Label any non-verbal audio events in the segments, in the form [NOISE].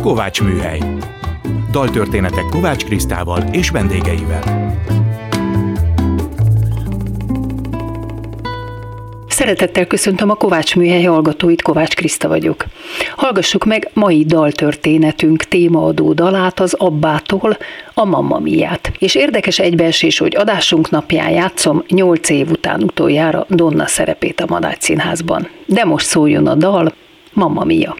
Kovács Műhely. Daltörténetek Kovács Krisztával és vendégeivel. Szeretettel köszöntöm a Kovács Műhely hallgatóit, Kovács Kriszta vagyok. Hallgassuk meg mai daltörténetünk témaadó dalát az Abbától, a Mamma Miát. És érdekes egybeesés, hogy adásunk napján játszom 8 év után utoljára Donna szerepét a Madács Színházban. De most szóljon a dal, Mamma Mia.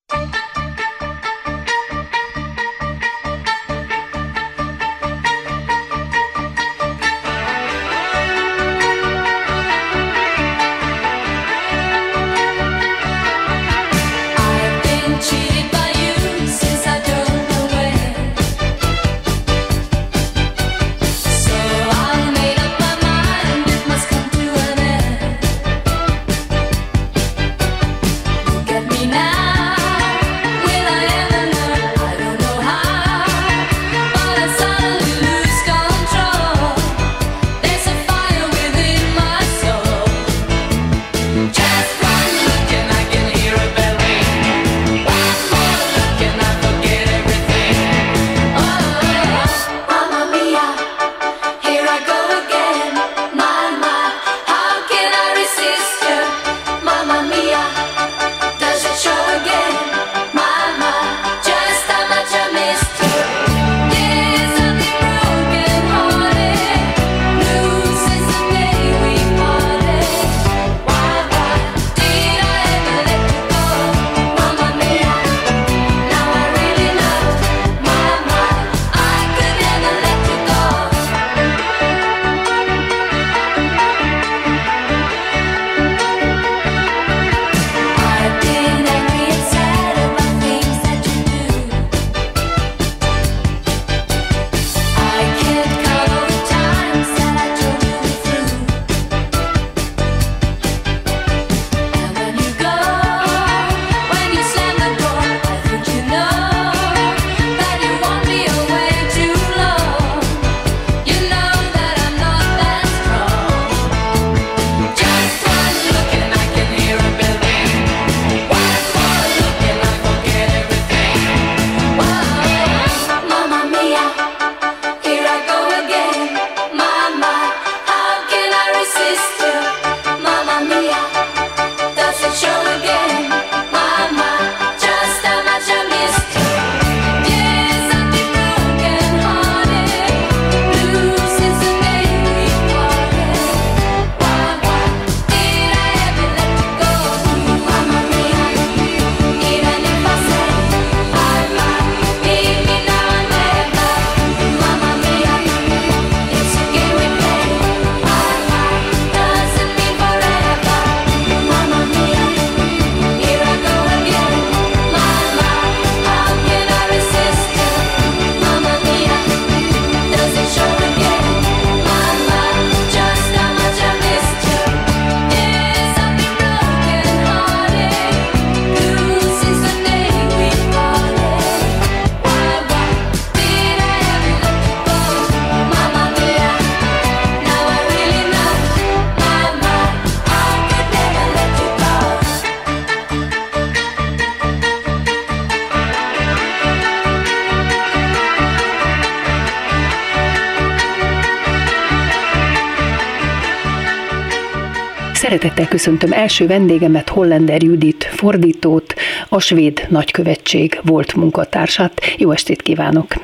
Szeretettel köszöntöm első vendégemet, Hollander Judit fordítót, a svéd nagykövetség volt munkatársát. Jó estét kívánok!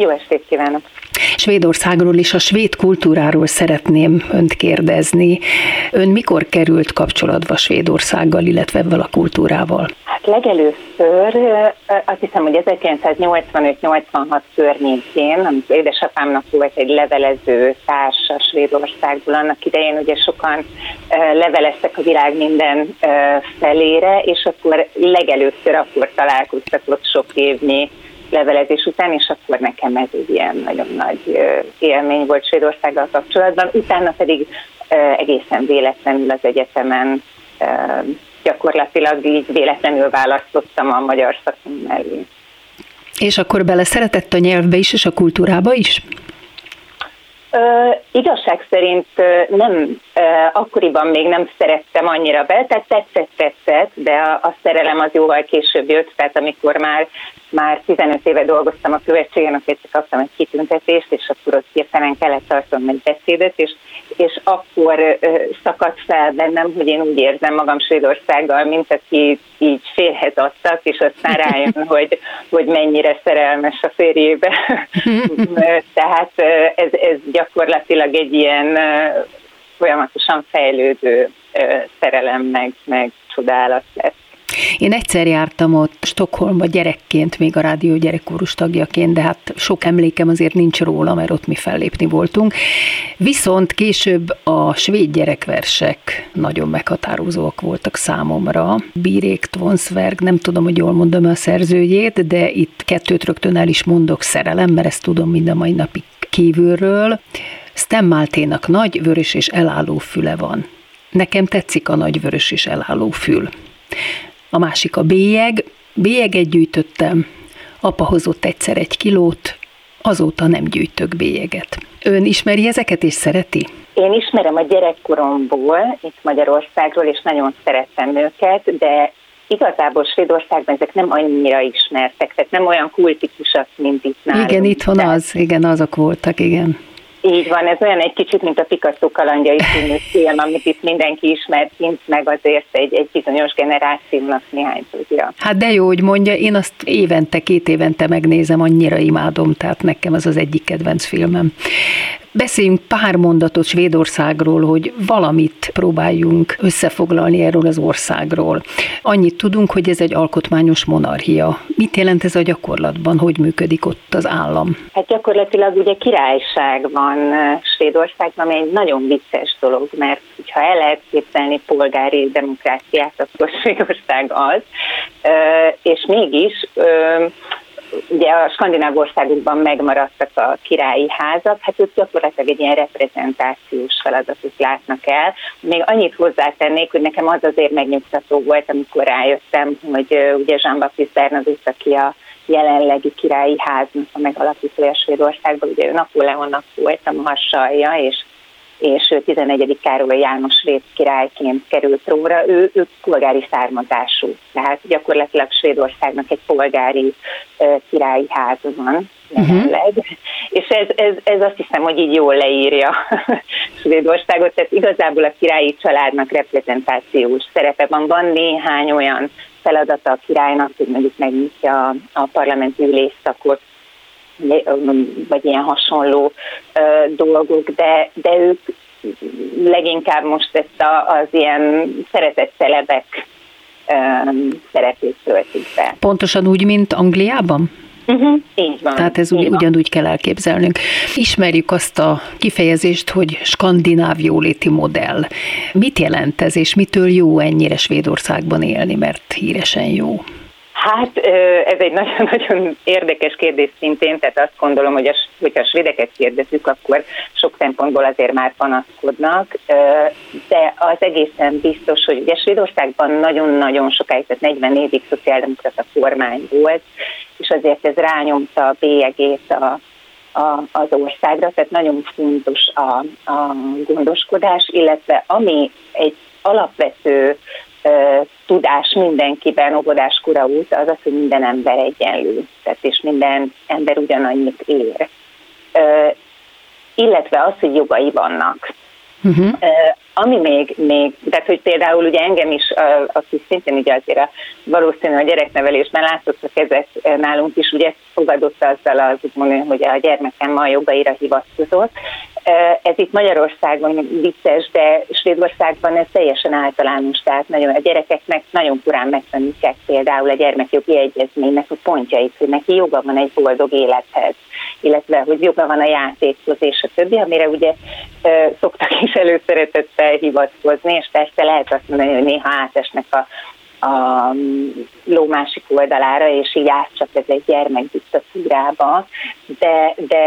Jó estét kívánok! Svédországról és a svéd kultúráról szeretném önt kérdezni. Ön mikor került kapcsolatba Svédországgal, illetve ebben a kultúrával? Hát legelőször azt hiszem, hogy 1985-86 környékén, amikor édesapámnak volt egy levelező társa Svédországból, annak idején ugye sokan leveleztek a világ minden felére, és akkor legelőször akkor találkoztatott sok évnyi levelezés után, és akkor nekem ez egy ilyen nagyon nagy élmény volt Svédországgal kapcsolatban. Utána pedig egészen véletlenül az egyetemen gyakorlatilag így véletlenül választottam a magyar szakon mellé. És akkor bele szeretett a nyelvbe is, és a kultúrába is? Ö, igazság szerint nem, ö, akkoriban még nem szerettem annyira be, tehát tetszett, tetszett, de a, a szerelem az jóval később jött, tehát amikor már már 15 éve dolgoztam a követségen, akkor csak kaptam egy kitüntetést, és akkor ott hirtelen kellett tartanom egy beszédet, és, és akkor ö, szakadt fel bennem, hogy én úgy érzem magam Svédországgal, mint aki így férhez adtak, és aztán rájön, [LAUGHS] hogy, hogy mennyire szerelmes a férjébe. [LAUGHS] Tehát ez, ez gyakorlatilag egy ilyen folyamatosan fejlődő szerelem, meg, meg csodálat lesz. Én egyszer jártam ott Stockholmba gyerekként, még a rádió gyerekkórus tagjaként, de hát sok emlékem azért nincs róla, mert ott mi fellépni voltunk. Viszont később a svéd gyerekversek nagyon meghatározóak voltak számomra. Bírék Tvonsverg, nem tudom, hogy jól mondom a szerzőjét, de itt kettőt rögtön el is mondok szerelem, mert ezt tudom mind a mai napig kívülről. Stemmálténak nagy, vörös és elálló füle van. Nekem tetszik a nagy vörös és elálló fül. A másik a bélyeg. Bélyeget gyűjtöttem, apa hozott egyszer egy kilót, azóta nem gyűjtök bélyeget. Ön ismeri ezeket és szereti? Én ismerem a gyerekkoromból, itt Magyarországról, és nagyon szerettem őket, de igazából Svédországban ezek nem annyira ismertek, tehát nem olyan kultikusak, mint itt nálunk. Igen, itthon az, igen, azok voltak, igen. Így van, ez olyan egy kicsit, mint a Picasso kalandjai című film, amit itt mindenki ismer kint, meg azért egy, egy bizonyos generációnak néhány tudja. Hát de jó, hogy mondja, én azt évente, két évente megnézem, annyira imádom, tehát nekem az az egyik kedvenc filmem. Beszéljünk pár mondatot Svédországról, hogy valamit próbáljunk összefoglalni erről az országról. Annyit tudunk, hogy ez egy alkotmányos monarchia. Mit jelent ez a gyakorlatban? Hogy működik ott az állam? Hát gyakorlatilag ugye királyság van Svédországban, ami egy nagyon vicces dolog, mert ha el lehet képzelni polgári demokráciát, akkor Svédország az, és mégis ugye a skandináv országokban megmaradtak a királyi házak, hát ők gyakorlatilag egy ilyen reprezentációs feladatot látnak el. Még annyit hozzátennék, hogy nekem az azért megnyugtató volt, amikor rájöttem, hogy ugye Jean-Baptiste Bernadotte, aki a jelenlegi királyi háznak a megalapítója Svédországban, ugye ő Napóleonnak volt a marsalja, és és 11. Károly János svéd királyként került róra, ő, ő polgári származású. Tehát gyakorlatilag Svédországnak egy polgári uh, királyi háza van jelenleg. Uh-huh. És ez, ez, ez azt hiszem, hogy így jól leírja [LAUGHS] Svédországot, tehát igazából a királyi családnak reprezentációs szerepe van. Van néhány olyan feladata a királynak, hogy mondjuk megnyitja a parlamenti ülésszakot, vagy ilyen hasonló dolgok, de, de ők leginkább most ezt a, az ilyen szeretett celebek szerepét töltik be. Pontosan úgy, mint Angliában? Uh-huh, így van. Tehát ez ugy, ugyanúgy kell elképzelnünk. Ismerjük azt a kifejezést, hogy skandináv jóléti modell. Mit jelent ez, és mitől jó ennyire Svédországban élni, mert híresen jó? Hát ez egy [LAUGHS] nagyon-nagyon érdekes kérdés szintén, tehát azt gondolom, hogy a, hogyha a svédeket kérdezzük, akkor sok szempontból azért már panaszkodnak, de az egészen biztos, hogy ugye Svédországban nagyon-nagyon sokáig, tehát 40 évig szociáldemokrata kormány volt, és azért ez rányomta a bélyegét a, a, az országra, tehát nagyon fontos a, a gondoskodás, illetve ami egy alapvető tudás mindenkiben, óvodás kura út, az az, hogy minden ember egyenlő, tehát és minden ember ugyanannyit ér. Illetve az, hogy jogai vannak. Uh-huh. Ami még, még, tehát hogy például ugye engem is, aki szintén ugye azért valószínű a gyereknevelésben látszottak ezek nálunk is, ugye fogadott azzal az úgymond, hogy a gyermekem a jogaira hivatkozott. Ez itt Magyarországon vicces, de Svédországban ez teljesen általános, tehát nagyon, a gyerekeknek nagyon kurán megtanítják például a gyermekjogi egyezménynek a pontjait, hogy neki joga van egy boldog élethez, illetve hogy joga van a játékhoz és a többi, amire ugye szoktak is előszeretettel hivatkozni, és persze lehet azt mondani, hogy néha átesnek a a ló másik oldalára, és így átcsap ez egy gyermekdiktatúrába, de, de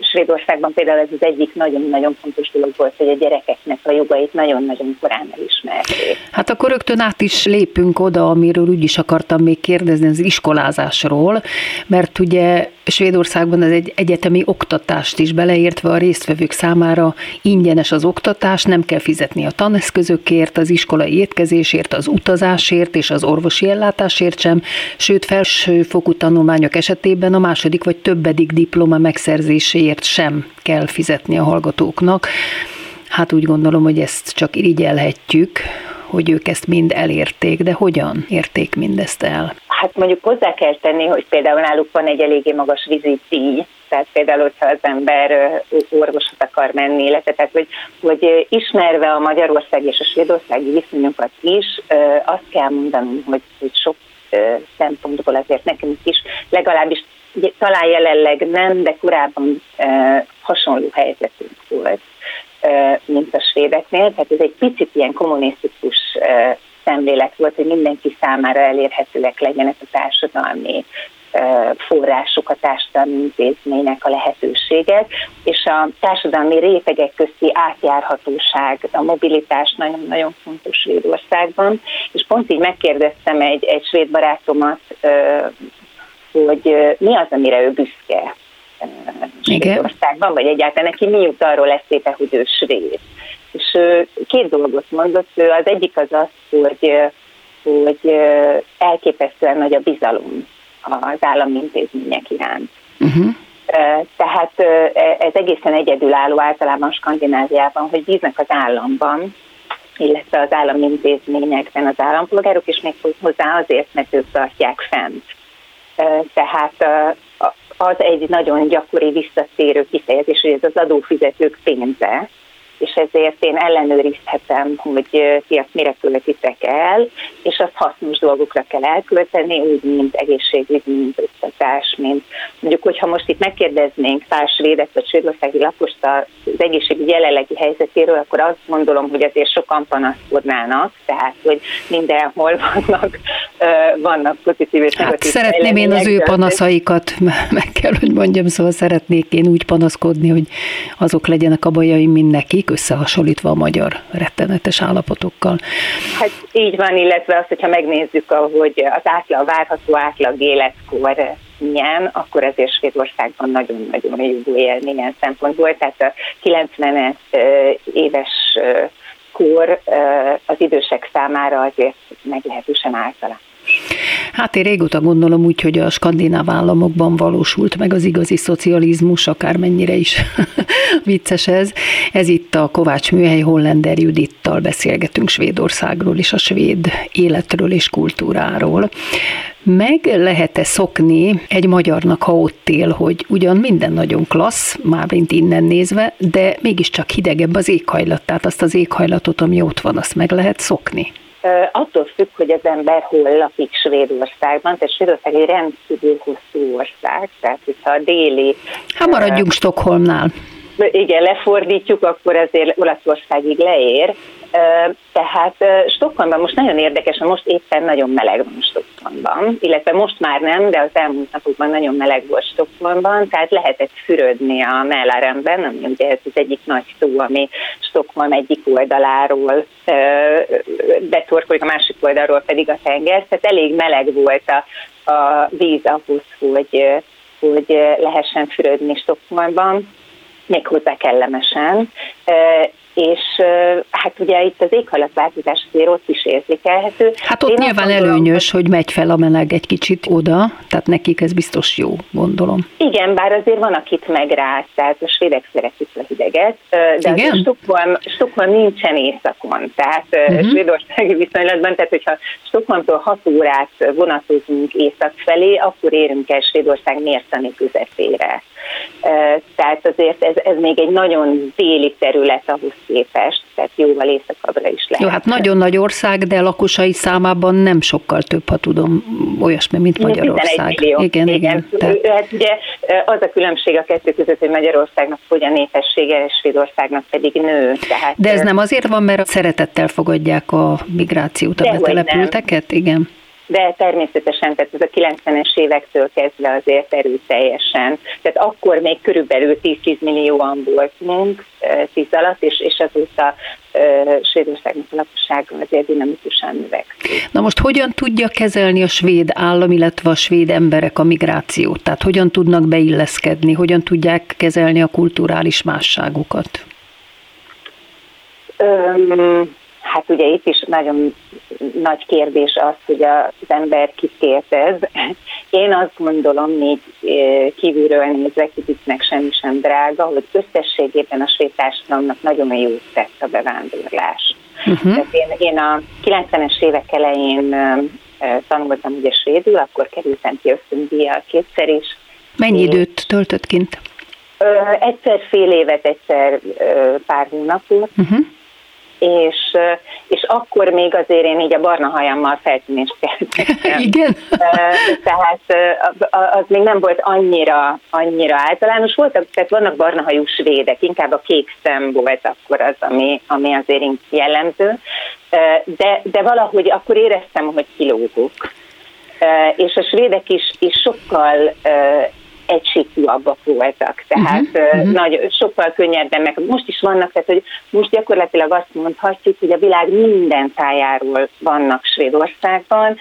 Svédországban például ez az egyik nagyon-nagyon fontos dolog volt, hogy a gyerekeknek a jogait nagyon-nagyon korán elismerték. Hát akkor rögtön át is lépünk oda, amiről úgy is akartam még kérdezni, az iskolázásról, mert ugye Svédországban ez egy egyetemi oktatást is beleértve a résztvevők számára. Ingyenes az oktatás, nem kell fizetni a taneszközökért, az iskolai étkezésért, az utazásért és az orvosi ellátásért sem, sőt felsőfokú tanulmányok esetében a második vagy többedik diploma megszerzéséért sem kell fizetni a hallgatóknak. Hát úgy gondolom, hogy ezt csak irigyelhetjük, hogy ők ezt mind elérték, de hogyan érték mindezt el? Hát mondjuk hozzá kell tenni, hogy például náluk van egy eléggé magas viziti, tehát például, hogyha az ember orvosot akar menni, illetve tehát, hogy, hogy ismerve a Magyarország és a svédországi viszonyokat is, azt kell mondanom, hogy, hogy sok szempontból azért nekünk is legalábbis talán jelenleg nem, de korábban hasonló helyzetünk volt, mint a svédeknél. Tehát ez egy picit ilyen kommunisztikus szemlélet volt, hogy mindenki számára elérhetőek legyenek a társadalmi források, a társadalmi intézménynek a lehetőségek, és a társadalmi rétegek közti átjárhatóság, a mobilitás nagyon-nagyon fontos Svédországban, és pont így megkérdeztem egy, egy svéd barátomat, hogy mi az, amire ő büszke Svédországban, vagy egyáltalán neki mi jut arról eszébe, hogy ő svéd. És ő két dolgot mondott, ő az egyik az az, hogy, hogy elképesztően nagy a bizalom az állami intézmények iránt. Uh-huh. Tehát ez egészen egyedülálló általában Skandináviában, hogy bíznak az államban, illetve az állami intézményekben az állampolgárok, és még hozzá azért, mert ők tartják fent. Tehát az egy nagyon gyakori visszatérő kifejezés, hogy ez az adófizetők pénze, és ezért én ellenőrizhetem, hogy ti azt mire költitek el, és azt hasznos dolgokra kell elkölteni, úgy, mint egészségügy, mint oktatás, mint mondjuk, hogyha most itt megkérdeznénk pár svédet vagy svédországi lakost az egészségügy jelenlegi helyzetéről, akkor azt gondolom, hogy azért sokan panaszkodnának, tehát, hogy mindenhol vannak, vannak pozitív és hát negatív hát szeretném én az ő panaszaikat, [LAUGHS] meg kell, hogy mondjam, szóval szeretnék én úgy panaszkodni, hogy azok legyenek a bajaim, mint nekik, mondjuk összehasonlítva a magyar rettenetes állapotokkal. Hát így van, illetve azt, hogyha megnézzük, hogy az átlag, várható átlag életkor milyen, akkor ezért Svédországban nagyon-nagyon jó élni ilyen szempontból. Tehát a 90-es éves kor az idősek számára azért meglehetősen általános. Hát én régóta gondolom úgy, hogy a skandináv államokban valósult meg az igazi szocializmus, akármennyire is [LAUGHS] vicces ez. Ez itt a Kovács Műhely Hollender Judittal beszélgetünk Svédországról és a svéd életről és kultúráról. Meg lehet-e szokni egy magyarnak, ha ott él, hogy ugyan minden nagyon klassz, mármint innen nézve, de mégiscsak hidegebb az éghajlat, tehát azt az éghajlatot, ami ott van, azt meg lehet szokni? Attól függ, hogy az ember hol lakik Svédországban, tehát Svédország egy rendkívül hosszú ország, tehát hogyha a déli... Hát maradjunk Stockholmnál. Igen, lefordítjuk, akkor azért Olaszországig leér, tehát Stockholmban most nagyon érdekes, most éppen nagyon meleg van Stockholmban, illetve most már nem, de az elmúlt napokban nagyon meleg volt Stockholmban, tehát lehetett fürödni a Mäláremben, ami ugye ez az egyik nagy tó, ami Stockholm egyik oldaláról betorkolik, a másik oldalról pedig a tenger, tehát elég meleg volt a, a víz ahhoz, hogy, hogy lehessen fürödni Stockholmban méghozzá kellemesen, és hát ugye itt az éghajlatváltozás azért ott is érzékelhető. Hát ott Én nyilván gondolom, előnyös, hogy megy fel a meleg egy kicsit oda, tehát nekik ez biztos jó, gondolom. Igen, bár azért van, akit megráz, tehát a svédek szeretik a hideget, de Igen? Stockholm, Stockholm nincsen éjszakon, tehát uh-huh. svédországi viszonylatban, tehát hogyha Stockholmtól 6 órát vonatozunk észak felé, akkor érünk el Svédország mérszani közepére. Tehát azért ez, ez még egy nagyon déli terület ahhoz képest, tehát jóval északabbra is lehet. Jó, hát nagyon nagy ország, de lakosai számában nem sokkal több, ha tudom, olyasmi, mint Magyarország. Millió. Igen, igen. igen. Tehát... Hát ugye az a különbség a kettő között, hogy Magyarországnak fogy a népessége, és Svédországnak pedig nő. Tehát... De ez nem azért van, mert szeretettel fogadják a migrációt, a betelepülteket? Igen. De természetesen, tehát ez a 90-es évektől kezdve azért erőteljesen. Tehát akkor még körülbelül 10-10 millióan voltunk 10 alatt, és, és azóta Svédországnak a lakossága azért dinamikusan növekszik. Na most hogyan tudja kezelni a svéd állam, illetve a svéd emberek a migrációt? Tehát hogyan tudnak beilleszkedni, hogyan tudják kezelni a kulturális másságukat? Öm, hát ugye itt is nagyon nagy kérdés az, hogy az ember kit kérdez. Én azt gondolom, még kívülről nézve, meg semmi sem drága, hogy összességében a svéd társadalomnak nagyon jó tett a bevándorlás. Uh-huh. Tehát én, én a 90-es évek elején tanultam ugye svédül, akkor kerültem ki ösztöndíjjal kétszer is. Mennyi időt töltött kint? Egyszer fél évet, egyszer pár hónapot. Uh-huh és, és akkor még azért én így a barna hajammal feltűnést [LAUGHS] keltettem. Igen. Tehát az még nem volt annyira, annyira általános. Voltak, tehát vannak barna hajú svédek, inkább a kék szem volt akkor az, ami, ami azért jellemző. De, de valahogy akkor éreztem, hogy kilógok. És a svédek is, is sokkal egységűabbak voltak, tehát uh-huh. nagy, sokkal könnyebben, meg most is vannak, tehát hogy most gyakorlatilag azt mondhatjuk, hogy a világ minden tájáról vannak Svédországban,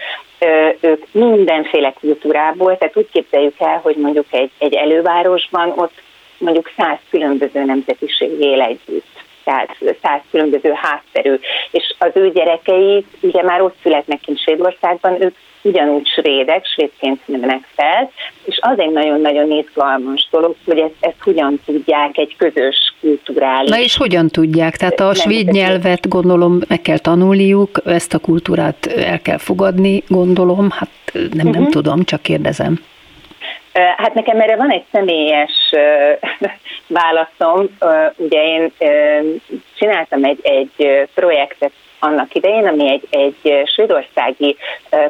ők mindenféle kultúrából, tehát úgy képzeljük el, hogy mondjuk egy, egy elővárosban ott mondjuk száz különböző nemzetiség él együtt tehát száz különböző hátterű, és az ő gyerekei ugye már ott születnek kint Svédországban, ők ugyanúgy svédek, svédként nőnek fel, és az egy nagyon-nagyon izgalmas dolog, hogy ezt, ezt hogyan tudják egy közös kulturális... Na és hogyan tudják? Tehát a svéd nyelvet gondolom meg kell tanulniuk, ezt a kultúrát el kell fogadni, gondolom, hát nem, nem uh-huh. tudom, csak kérdezem. Hát nekem erre van egy személyes [LAUGHS] válaszom. Ugye én csináltam egy, egy projektet annak idején, ami egy, egy svédországi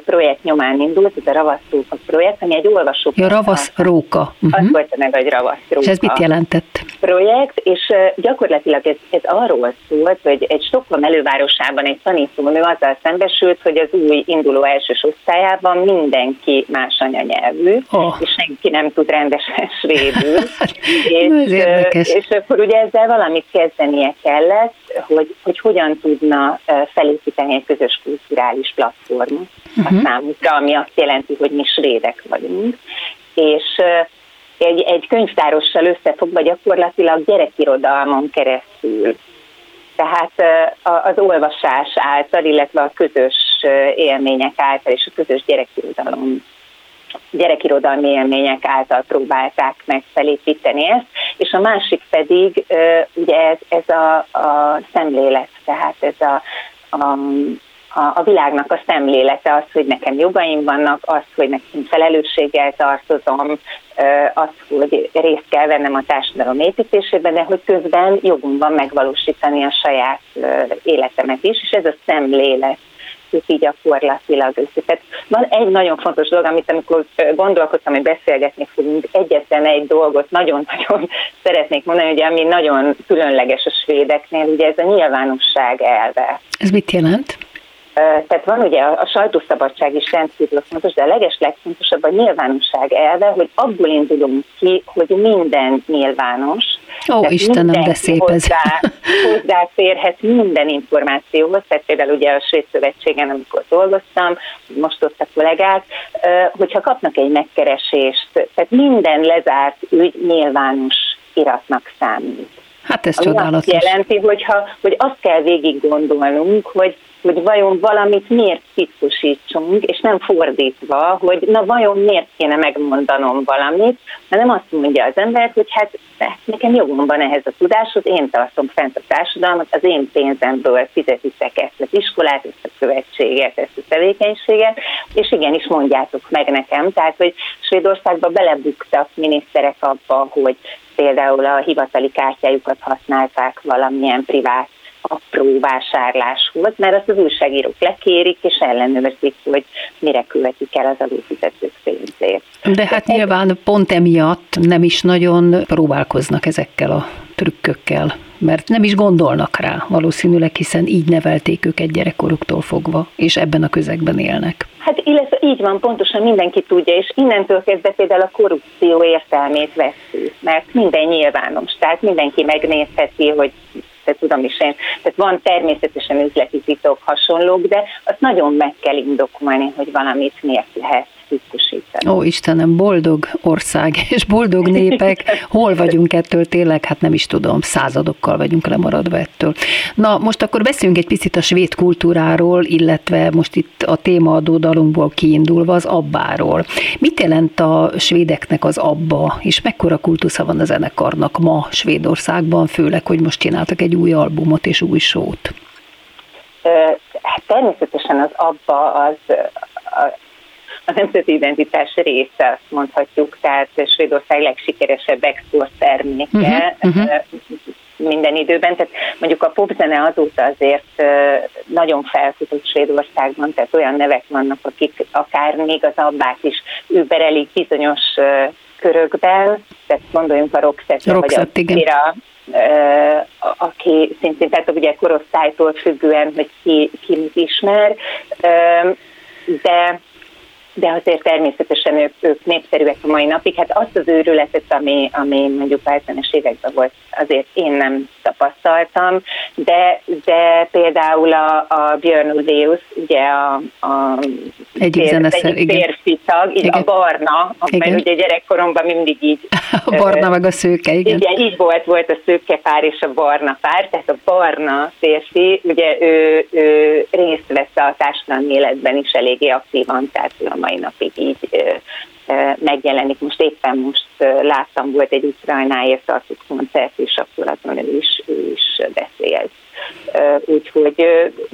projekt nyomán indult, ez a Ravaszróka projekt, ami egy olvasó. Ja, Ravaszróka. Uh-huh. Az volt meg, hogy Ravaszróka. És ez mit jelentett? Projekt, és gyakorlatilag ez, ez arról szólt, hogy egy Stockholm elővárosában egy tanítónő azzal szembesült, hogy az új induló elsős osztályában mindenki más anyanyelvű, oh. és senki nem tud rendesen [LAUGHS] svédül. [LAUGHS] és, és akkor ugye ezzel valamit kezdenie kellett, hogy, hogy hogyan tudna felépíteni egy közös kulturális platformot uh-huh. a számunkra, ami azt jelenti, hogy mi svédek vagyunk. És egy, egy könyvtárossal összefogva gyakorlatilag gyerekirodalmon keresztül. Tehát az olvasás által, illetve a közös élmények által és a közös gyerekirodalom gyerekirodalmi élmények által próbálták meg felépíteni ezt, és a másik pedig ugye ez, ez a, a szemlélet, tehát ez a, a a, világnak a szemlélete az, hogy nekem jogaim vannak, az, hogy nekem felelősséggel tartozom, az, hogy részt kell vennem a társadalom építésében, de hogy közben jogunk van megvalósítani a saját életemet is, és ez a szemlélet így gyakorlatilag össze. Tehát van egy nagyon fontos dolog, amit amikor gondolkodtam, hogy beszélgetni fogunk, egyetlen egy dolgot nagyon-nagyon [LAUGHS] szeretnék mondani, hogy ami nagyon különleges a svédeknél, ugye ez a nyilvánosság elve. Ez mit jelent? Tehát van ugye a sajtószabadság is rendkívül fontos, de a leges legfontosabb a nyilvánosság elve, hogy abból indulunk ki, hogy minden nyilvános. Ó, Istenem, de szép ez. Hozzá, [LAUGHS] hozzáférhet minden információhoz, tehát például ugye a Svéd Szövetségen, amikor dolgoztam, most ott a kollégák, hogyha kapnak egy megkeresést, tehát minden lezárt ügy nyilvános iratnak számít. Hát ez csodálatos. Azt jelenti, hogyha, hogy azt kell végig gondolnunk, hogy hogy vajon valamit miért titkosítsunk, és nem fordítva, hogy na vajon miért kéne megmondanom valamit, hanem azt mondja az ember, hogy hát nekem jogom van ehhez a tudáshoz, én tartom fent a társadalmat, az én pénzemből fizetitek ezt az iskolát, ezt a követséget, ezt a tevékenységet, és igenis mondjátok meg nekem. Tehát, hogy Svédországban belebuktak miniszterek abba, hogy például a hivatali kártyájukat használták valamilyen privát apró vásárláshoz, mert azt az újságírók lekérik és ellenőrzik, hogy mire követik el az adófizetők pénzét. De hát De nyilván ez... pont emiatt nem is nagyon próbálkoznak ezekkel a trükkökkel, mert nem is gondolnak rá valószínűleg, hiszen így nevelték őket gyerekkoruktól fogva, és ebben a közegben élnek. Hát illetve így van, pontosan mindenki tudja, és innentől kezdve például a korrupció értelmét vesztő, mert minden nyilvános, tehát mindenki megnézheti, hogy te tudom is én, tehát van természetesen üzleti titok hasonlók, de azt nagyon meg kell indokolni, hogy valamit miért lehet tisztusítani. Ó Istenem, boldog ország [LAUGHS] és boldog népek, hol vagyunk ettől tényleg, hát nem is tudom, századokkal vagyunk lemaradva ettől. Na, most akkor beszéljünk egy picit a svéd kultúráról, illetve most itt a témaadó dalunkból kiindulva az abbáról. Mit jelent a svédeknek az abba, és mekkora kultusza van a zenekarnak ma Svédországban, főleg, hogy most csináltak egy új albumot és új sót? Hát természetesen az abba az a nemzeti identitás része, azt mondhatjuk, tehát Svédország legsikeresebb export terméke uh-huh, uh-huh. minden időben. Tehát mondjuk a popzene azóta azért nagyon felfutott Svédországban, tehát olyan nevek vannak, akik akár még az abbát is überelik bizonyos körökben, tehát gondoljunk a Roxette, vagy a Kira, aki szintén, tehát ugye korosztálytól függően, hogy ki, ki mit ismer, de de azért természetesen ők, ők népszerűek a mai napig. Hát azt az őrületet, ami, ami mondjuk a 70-es években volt, azért én nem tapasztaltam, de, de például a, a Björn Ulvaeus, ugye a, a egyik zeneszer, egyik férfi tag, igen. a barna, igen. mert ugye gyerekkoromban mindig így... [LAUGHS] A barna meg a szőke, igen. Igen, így volt, volt a szőke pár és a barna pár, tehát a barna férfi, ugye ő, ő részt vesz társadalmi életben is eléggé aktívan, tehát a mai napig így megjelenik. Most éppen most láttam, volt egy Ukrajnáért tartott koncert, és akkor azon ő is, ő is beszélt. Úgyhogy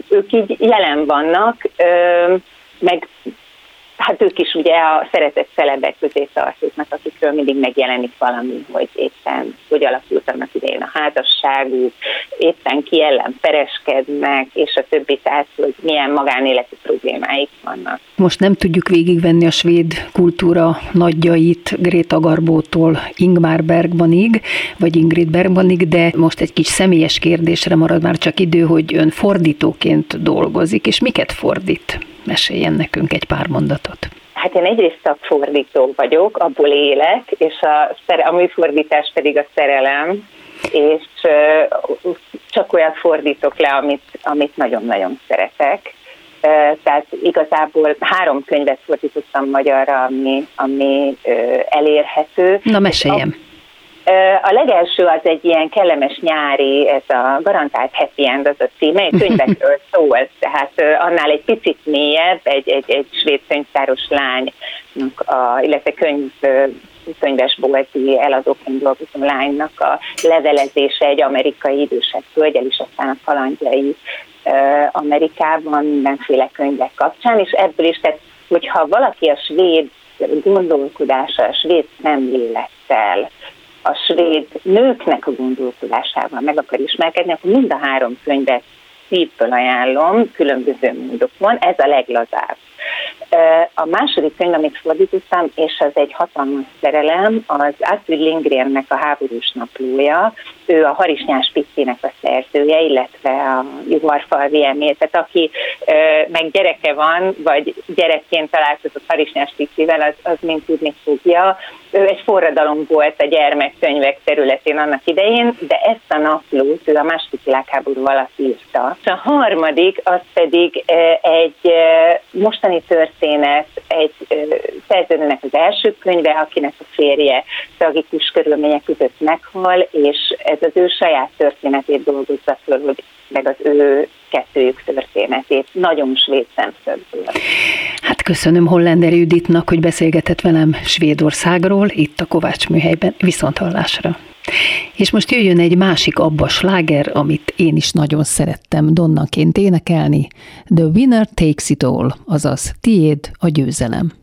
ők így jelen vannak, meg hát ők is ugye a szeretett celebek közé tartoznak, akikről mindig megjelenik valami, hogy éppen hogy alakult annak idején a házasságuk, éppen ki ellen pereskednek, és a többi, tehát hogy milyen magánéleti problémáik vannak. Most nem tudjuk végigvenni a svéd kultúra nagyjait Gréta Garbótól Ingmar Bergmanig, vagy Ingrid Bergmanig, de most egy kis személyes kérdésre marad már csak idő, hogy ön fordítóként dolgozik, és miket fordít? Meséljen nekünk egy pár mondatot. Hát én egyrészt szakfordító vagyok, abból élek, és a, a műfordítás pedig a szerelem, és csak olyan fordítok le, amit, amit nagyon-nagyon szeretek. Tehát igazából három könyvet fordítottam magyarra, ami, ami elérhető. Na meséljem. A legelső az egy ilyen kellemes nyári, ez a garantált happy end az a címe, egy könyvekről [LAUGHS] szól, tehát annál egy picit mélyebb, egy, egy, egy svéd könyvtáros lánynak, a, illetve könyv könyvesbolti eladóként dolgozó lánynak a levelezése egy amerikai idősebb hölgyel, és aztán a kalandjai Amerikában mindenféle könyvek kapcsán, és ebből is, tehát hogyha valaki a svéd gondolkodása, a svéd szemlélettel, a svéd nőknek a gondolkodásával meg akar ismerkedni, akkor mind a három könyvet szívből ajánlom, különböző módokon, ez a leglazább. A második könyv, amit fordítottam, és az egy hatalmas szerelem, az Astrid Lindgrennek a háborús naplója. Ő a Harisnyás Picének a szerzője, illetve a Juharfalvi Emil. Tehát aki meg gyereke van, vagy gyerekként találkozott Harisnyás Picivel, az, az mind tudni fogja. Ő egy forradalom volt a gyermekkönyvek területén annak idején, de ezt a naplót ő a második világháború alatt írta. A harmadik, az pedig egy mostani történet egy szerzőnőnek az első könyve, akinek a férje tragikus körülmények között meghal, és ez az ő saját történetét dolgozza föl, meg az ő kettőjük történetét, nagyon svéd szemszögből. Hát köszönöm Hollander Juditnak, hogy beszélgetett velem Svédországról, itt a Kovács műhelyben, viszont hallásra. És most jöjjön egy másik abba sláger, amit én is nagyon szerettem donnaként énekelni. The Winner Takes It All, azaz tiéd a győzelem.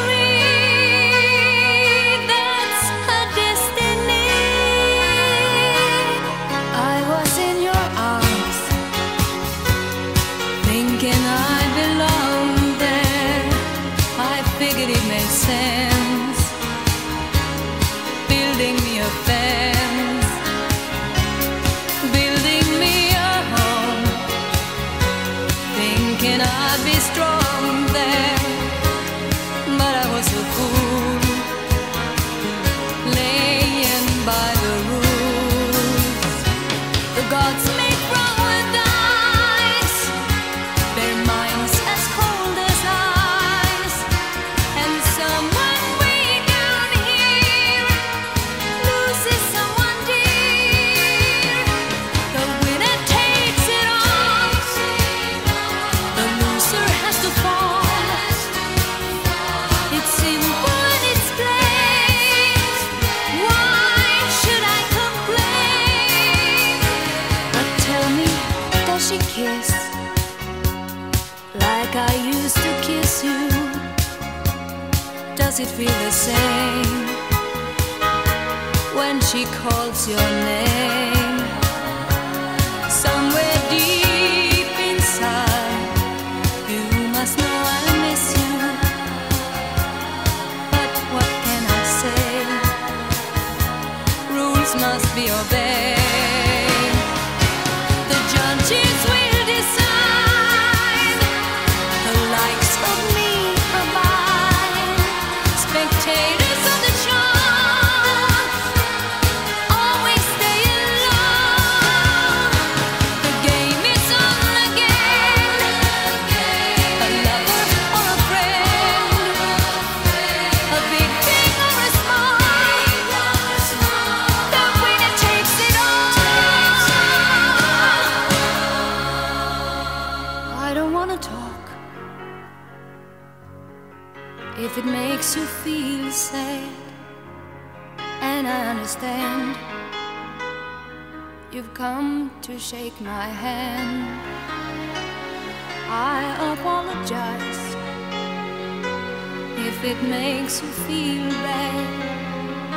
Feel bad,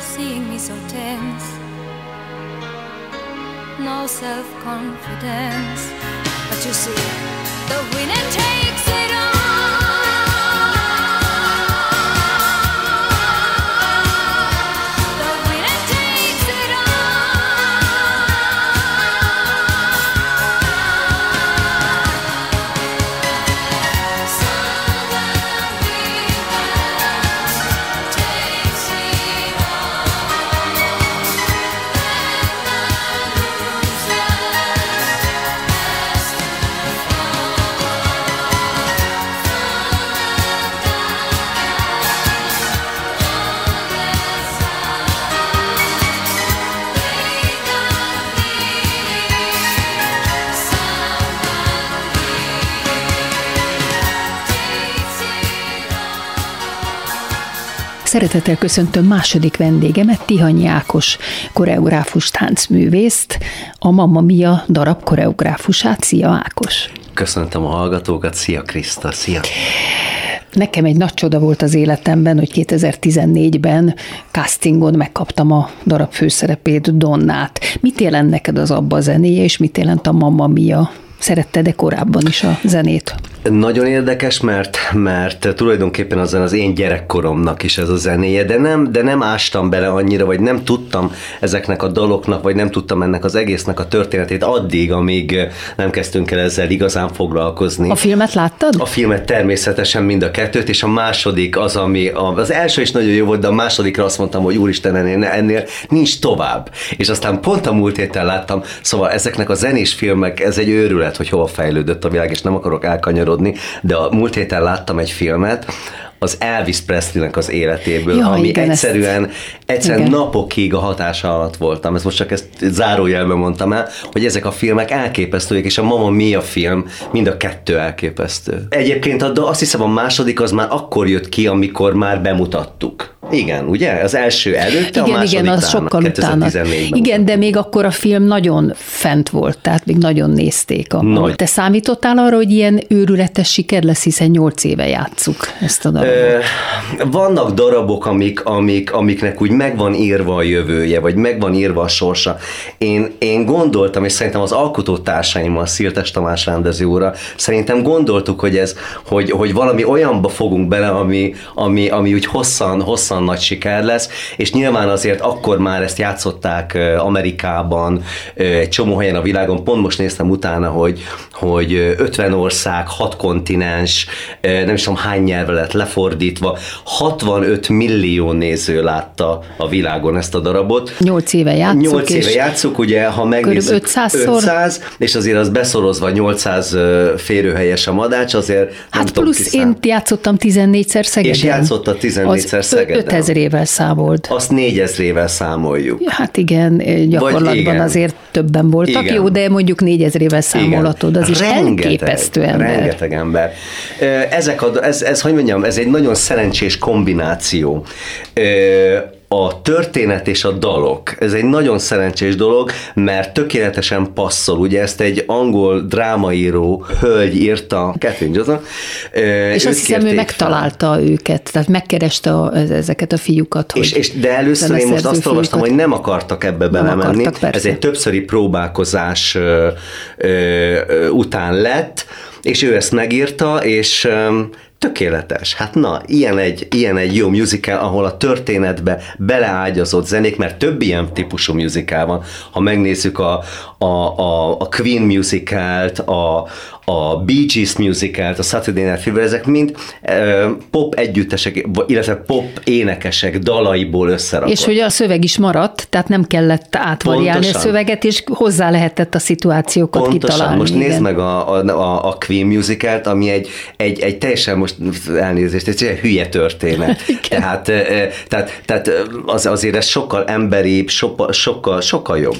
seeing me so tense, no self confidence. But you see, the winner takes Szeretettel köszöntöm második vendégemet, Tihanyi Ákos koreográfus táncművészt, a Mamma Mia darab koreográfusát. Szia Ákos! Köszöntöm a hallgatókat, szia Kriszta, szia! Nekem egy nagy csoda volt az életemben, hogy 2014-ben castingon megkaptam a darab főszerepét, Donnát. Mit jelent neked az abba a zenéje, és mit jelent a Mamma Mia? Szeretted-e korábban is a zenét? Nagyon érdekes, mert, mert tulajdonképpen azon az én gyerekkoromnak is ez a zenéje, de nem, de nem ástam bele annyira, vagy nem tudtam ezeknek a daloknak, vagy nem tudtam ennek az egésznek a történetét addig, amíg nem kezdtünk el ezzel igazán foglalkozni. A filmet láttad? A filmet természetesen mind a kettőt, és a második az, ami, a, az első is nagyon jó volt, de a másodikra azt mondtam, hogy úristen, ennél, ennél nincs tovább. És aztán pont a múlt héten láttam, szóval ezeknek a zenés filmek, ez egy őrület, hogy hova fejlődött a világ, és nem akarok elkanyarodni, de a múlt héten láttam egy filmet, az Elvis Presleynek az életéből, Ja, ami igen, ezt- egyszerűen, egyszerűen igen. napokig a hatása alatt voltam. Ezt most csak ezt zárójelben mondtam el, hogy ezek a filmek elképesztőek, és a Mama Mia film mind a kettő elképesztő. Egyébként a, azt hiszem a második az már akkor jött ki, amikor már bemutattuk. Igen, ugye? Az első előtte, a Igen, második igen, az talán sokkal utána. 2014-ben Igen, de még akkor a film nagyon fent volt, tehát még nagyon nézték. A, Nagy. Te számítottál arra, hogy ilyen őrületes siker lesz, hiszen nyolc éve játsszuk ezt a darabot? Vannak darabok, amik, amik, amiknek úgy megvan írva a jövője, vagy megvan írva a sorsa. Én, én gondoltam, és szerintem az alkotótársaimmal, Szirtes Tamás rendező úrral, szerintem gondoltuk, hogy ez, hogy, hogy valami olyanba fogunk bele, ami, ami, ami úgy hosszan, hosszan nagy siker lesz, és nyilván azért akkor már ezt játszották Amerikában, egy csomó helyen a világon, pont most néztem utána, hogy, hogy ö, 50 ország, 6 kontinens, nem is tudom hány nyelvre lett lefordítva, 65 millió néző látta a világon ezt a darabot. Nyolc éve játszuk, 8 éve játszuk, ugye, ha megnézzük, Körülbelül 500-szor. 500, és azért az beszorozva 800 ö, férőhelyes a madács, azért nem Hát tudom plusz kiszám- én játszottam 14-szer Szegeden. És játszottad 14-szer Az Szegeden. 5000-ével számolt. Azt négyezrével számoljuk. Hát igen, gyakorlatban igen. azért többen voltak, Igen. jó, de mondjuk négyezerével számolhatod, az is Rengeteg, elképesztő ember. Rengeteg ember. Ezek a, ez, ez, hogy mondjam, ez egy nagyon szerencsés kombináció. A történet és a dalok, ez egy nagyon szerencsés dolog, mert tökéletesen passzol. Ugye ezt egy angol drámaíró hölgy írta, Catherine Johnson. És azt hiszem, ő megtalálta őket, tehát megkereste a, ezeket a fiúkat. És, és, de először én most azt olvastam, hogy nem akartak ebbe belemenni. akartak. Ez egy többszöri próbálkozás ö, ö, után lett, és ő ezt megírta, és tökéletes. Hát na, ilyen egy, ilyen egy jó musical, ahol a történetbe beleágyazott zenék, mert több ilyen típusú musical van. Ha megnézzük a, a, a, a Queen musicalt, a, a Bee Gees musicalt, a Saturday Night Fever, ezek mind ö, pop együttesek, illetve pop énekesek dalaiból összerakott. És hogy a szöveg is maradt, tehát nem kellett átvariálni Pontosan. a szöveget, és hozzá lehetett a szituációkat Pontosan, kitalálni. most igen. nézd meg a, a, a, Queen musicalt, ami egy, egy, egy teljesen most elnézést, egy hülye történet. [LAUGHS] tehát, eh, eh, tehát, tehát eh, az, azért ez sokkal emberibb, sokkal, sokkal, sokkal jobb.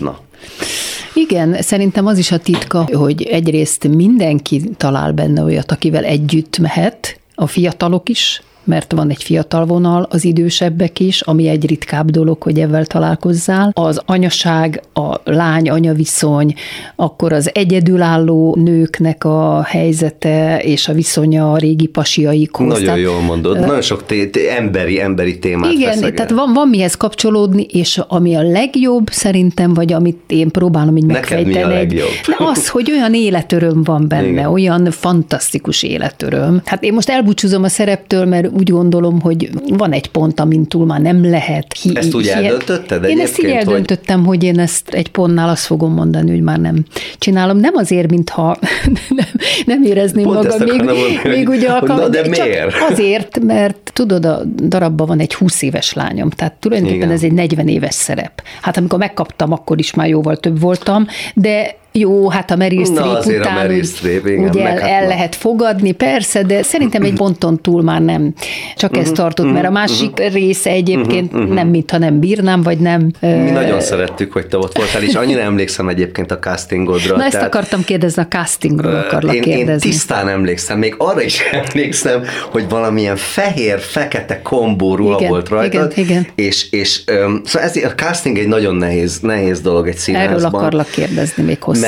Igen, szerintem az is a titka, hogy egyrészt mindenki talál benne olyat, akivel együtt mehet, a fiatalok is, mert van egy fiatal vonal, az idősebbek is, ami egy ritkább dolog, hogy ebben találkozzál. Az anyaság, a lány-anya viszony, akkor az egyedülálló nőknek a helyzete és a viszonya a régi pasiaikhoz. Nagyon Tehát- jól mondod. Nagyon sok té- té- emberi, emberi témát igen, feszeget. tehát van, van mihez kapcsolódni, és ami a legjobb szerintem, vagy amit én próbálom így Neked mi a megfejteni, egy- legjobb? az, hogy olyan életöröm van benne, Igen. olyan fantasztikus életöröm. Hát én most elbúcsúzom a szereptől, mert úgy gondolom, hogy van egy pont, amin túl már nem lehet. Hi- Ezt úgy eldöntötted Én ezt így egyébként, hogy- eldöntöttem, hogy én ezt egy pontnál azt fogom mondani, hogy már nem csinálom. Nem azért, mintha [LAUGHS] nem, nem érezném Pont magam még, mondani, még ugye akar, na de csak miért? Azért, mert tudod, a darabban van egy 20 éves lányom, tehát tulajdonképpen Igen. ez egy 40 éves szerep. Hát amikor megkaptam, akkor is már jóval több voltam, de jó, hát a Meryl Streep azért a után Meryl Streep, igen, ugye el, hát el lehet fogadni, persze, de szerintem egy ponton túl már nem. Csak Mhm, ez tartott, mert a másik része egyébként nem, mintha nem bírnám, vagy nem. Mi nagyon szerettük, hogy te ott voltál, és annyira emlékszem egyébként a castingodra. Na ezt tehát- akartam kérdezni, a castingról akarlak én, kérdezni. én tisztán emlékszem, még arra is [LAUGHS] emlékszem, hogy valamilyen fehér-fekete kombó ruha volt rajtad. igen, igen. És, és um, szóval ez, a casting egy nagyon nehéz, nehéz dolog egy színházban. Erről akarlak kérdezni még hosszabban.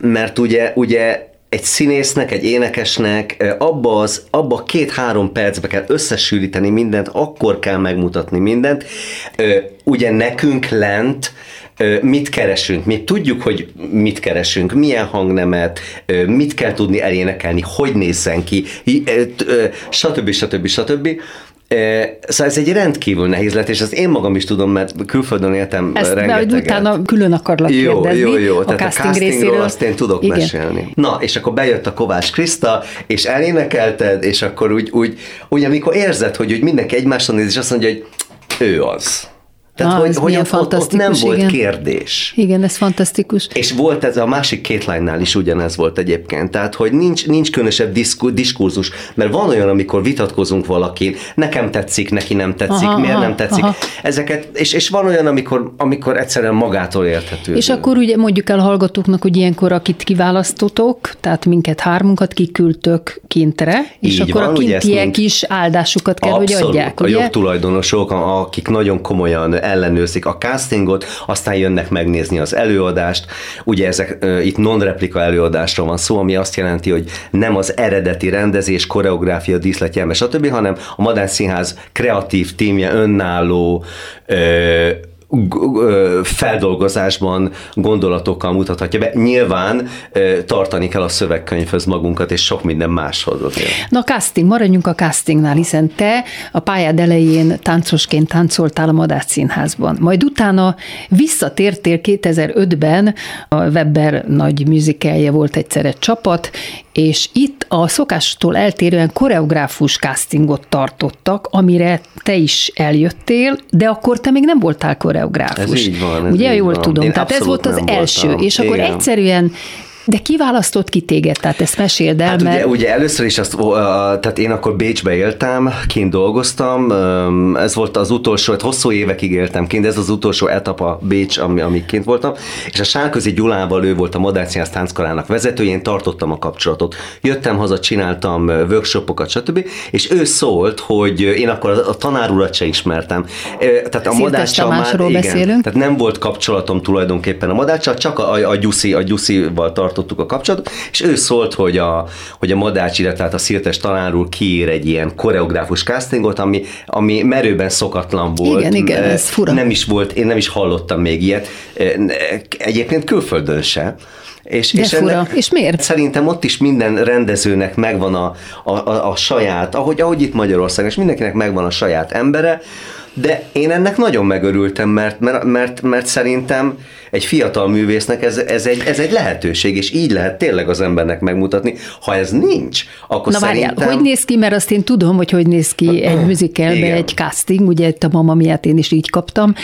Mert ugye, ugye egy színésznek, egy énekesnek abba, az, abba két-három percbe kell összesűríteni mindent, akkor kell megmutatni mindent. Ugye nekünk lent mit keresünk, mi tudjuk, hogy mit keresünk, milyen hangnemet, mit kell tudni elénekelni, hogy nézzen ki, ö, stb. stb. stb. Szóval ez egy rendkívül nehéz lett, és ezt én magam is tudom, mert külföldön éltem Ezt rengeteget. utána külön akarlak Jó, kérdezni. jó, jó. A Tehát a casting castingról részéről. azt én tudok Igen. mesélni. Na, és akkor bejött a Kovács Kriszta, és elénekelted, és akkor úgy, úgy, úgy amikor érzed, hogy úgy mindenki egymásra néz, és azt mondja, hogy ő az. Tehát, Ah, hogy, hogy ott, ott, ott nem fantasztikus, volt igen. kérdés. Igen, ez fantasztikus. És volt ez a másik két lánynál is ugyanez volt egyébként. Tehát, hogy nincs, nincs különösebb diszku, diskurzus, mert van olyan, amikor vitatkozunk valakin, nekem tetszik, neki nem tetszik, Aha, miért aha, nem tetszik. aha. Ezeket, és, és van olyan, amikor, amikor egyszerűen magától érthető. És akkor ugye mondjuk el hallgatóknak, hogy ilyenkor akit kiválasztotok, tehát minket hármunkat kiküldtök kintre, és Így akkor van, a kintiek is áldásukat kell, hogy adják, a ugye? jogtulajdonosok, akik nagyon komolyan ellenőrzik a castingot, aztán jönnek megnézni az előadást. Ugye ezek itt non-replika előadásról van szó, ami azt jelenti, hogy nem az eredeti rendezés, koreográfia, díszletjelme, stb., hanem a Madár Színház kreatív tímje önálló ö, feldolgozásban gondolatokkal mutathatja be. Nyilván tartani kell a szövegkönyvhöz magunkat, és sok minden máshoz azért. Na casting, maradjunk a castingnál, hiszen te a pályád elején táncosként táncoltál a Madách Színházban. Majd utána visszatértél 2005-ben, a Webber nagy musicalje volt egyszer egy csapat, és itt a szokástól eltérően koreográfus castingot tartottak, amire te is eljöttél, de akkor te még nem voltál koreográfus. Ez így van, ez Ugye, így jól van. tudom. Én Tehát ez volt az nem első, voltam. és akkor Igen. egyszerűen de kiválasztott ki téged, tehát ezt meséld el, Hát mert... ugye, ugye először is azt, tehát én akkor Bécsbe éltem, kint dolgoztam, ez volt az utolsó, hát hosszú évekig éltem kint, ez az utolsó etapa Bécs, ami, amíg kint voltam, és a Sárközi Gyulával ő volt a Színház tánckarának vezetője, én tartottam a kapcsolatot. Jöttem haza, csináltam workshopokat, stb. És ő szólt, hogy én akkor a, tanárulat se ismertem. Tehát a Madáccsal már, igen, beszélünk. tehát nem volt kapcsolatom tulajdonképpen a Madáccsal, csak a, a, a Gyuszi, a Gyuszival tartottuk a kapcsolatot, és ő szólt, hogy a, hogy a Madács, illetve tehát a Szirtes tanárul kiír egy ilyen koreográfus castingot, ami, ami merőben szokatlan volt. Igen, igen, ez fura. Nem is volt, én nem is hallottam még ilyet. Egyébként külföldön se. És, De fura. És miért? Szerintem ott is minden rendezőnek megvan a, a, a, a saját, ahogy, ahogy itt Magyarországon, és mindenkinek megvan a saját embere, de én ennek nagyon megörültem, mert, mert, mert, mert szerintem egy fiatal művésznek ez, ez, egy, ez egy lehetőség, és így lehet tényleg az embernek megmutatni. Ha ez nincs, akkor Na várjál, szerintem... hogy néz ki, mert azt én tudom, hogy hogy néz ki egy musicalbe Igen. egy casting, ugye itt a Mama miatt én is így kaptam.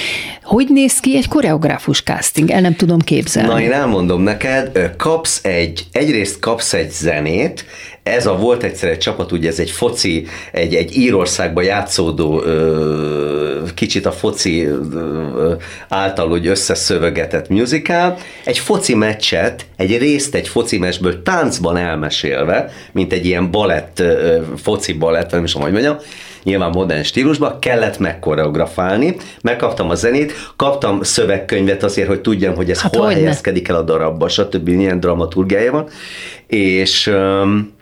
Hogy néz ki egy koreográfus casting? El nem tudom képzelni. Na, én elmondom neked, kapsz egy, egyrészt kapsz egy zenét, ez a volt egyszer egy csapat, ugye ez egy foci, egy, egy Írországban játszódó, ö, kicsit a foci ö, által úgy összeszövegetett musical, egy foci meccset, egy részt egy foci meccsből táncban elmesélve, mint egy ilyen balett, ö, foci balett, nem is tudom, hogy mondjam, nyilván modern stílusban, kellett megkoreografálni, megkaptam a zenét, kaptam szövegkönyvet azért, hogy tudjam, hogy ez Hát hol hogyne. helyezkedik el a darabba, stb. milyen dramaturgiája van, és öm,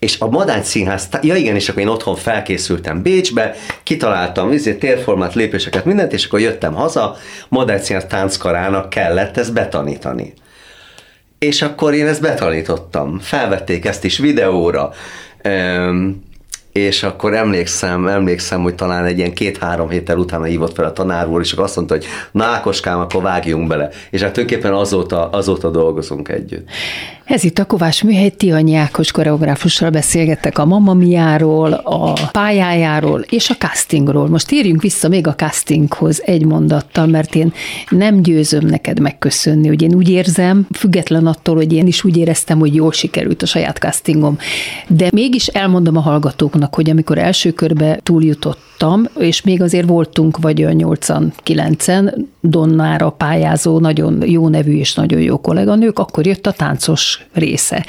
és a Madány Színház, ja igen, és akkor én otthon felkészültem Bécsbe, kitaláltam izé, térformát, lépéseket, mindent, és akkor jöttem haza, Madány Színház tánckarának kellett ezt betanítani. És akkor én ezt betanítottam. Felvették ezt is videóra. Öm, és akkor emlékszem, emlékszem, hogy talán egy ilyen két-három héttel utána hívott fel a tanár úr, és akkor azt mondta, hogy na Ákoskám, akkor vágjunk bele. És hát tulajdonképpen azóta, azóta dolgozunk együtt. Ez itt a Kovács Műhely, Tihanyi Ákos koreográfussal beszélgettek a Mamma Miáról, a pályájáról és a castingról. Most térjünk vissza még a castinghoz egy mondattal, mert én nem győzöm neked megköszönni, hogy én úgy érzem, független attól, hogy én is úgy éreztem, hogy jól sikerült a saját castingom. De mégis elmondom a hallgatóknak, hogy amikor első körbe túljutottam, és még azért voltunk vagy olyan 8-9-en, Donnára pályázó, nagyon jó nevű és nagyon jó kolléganők, akkor jött a táncos része.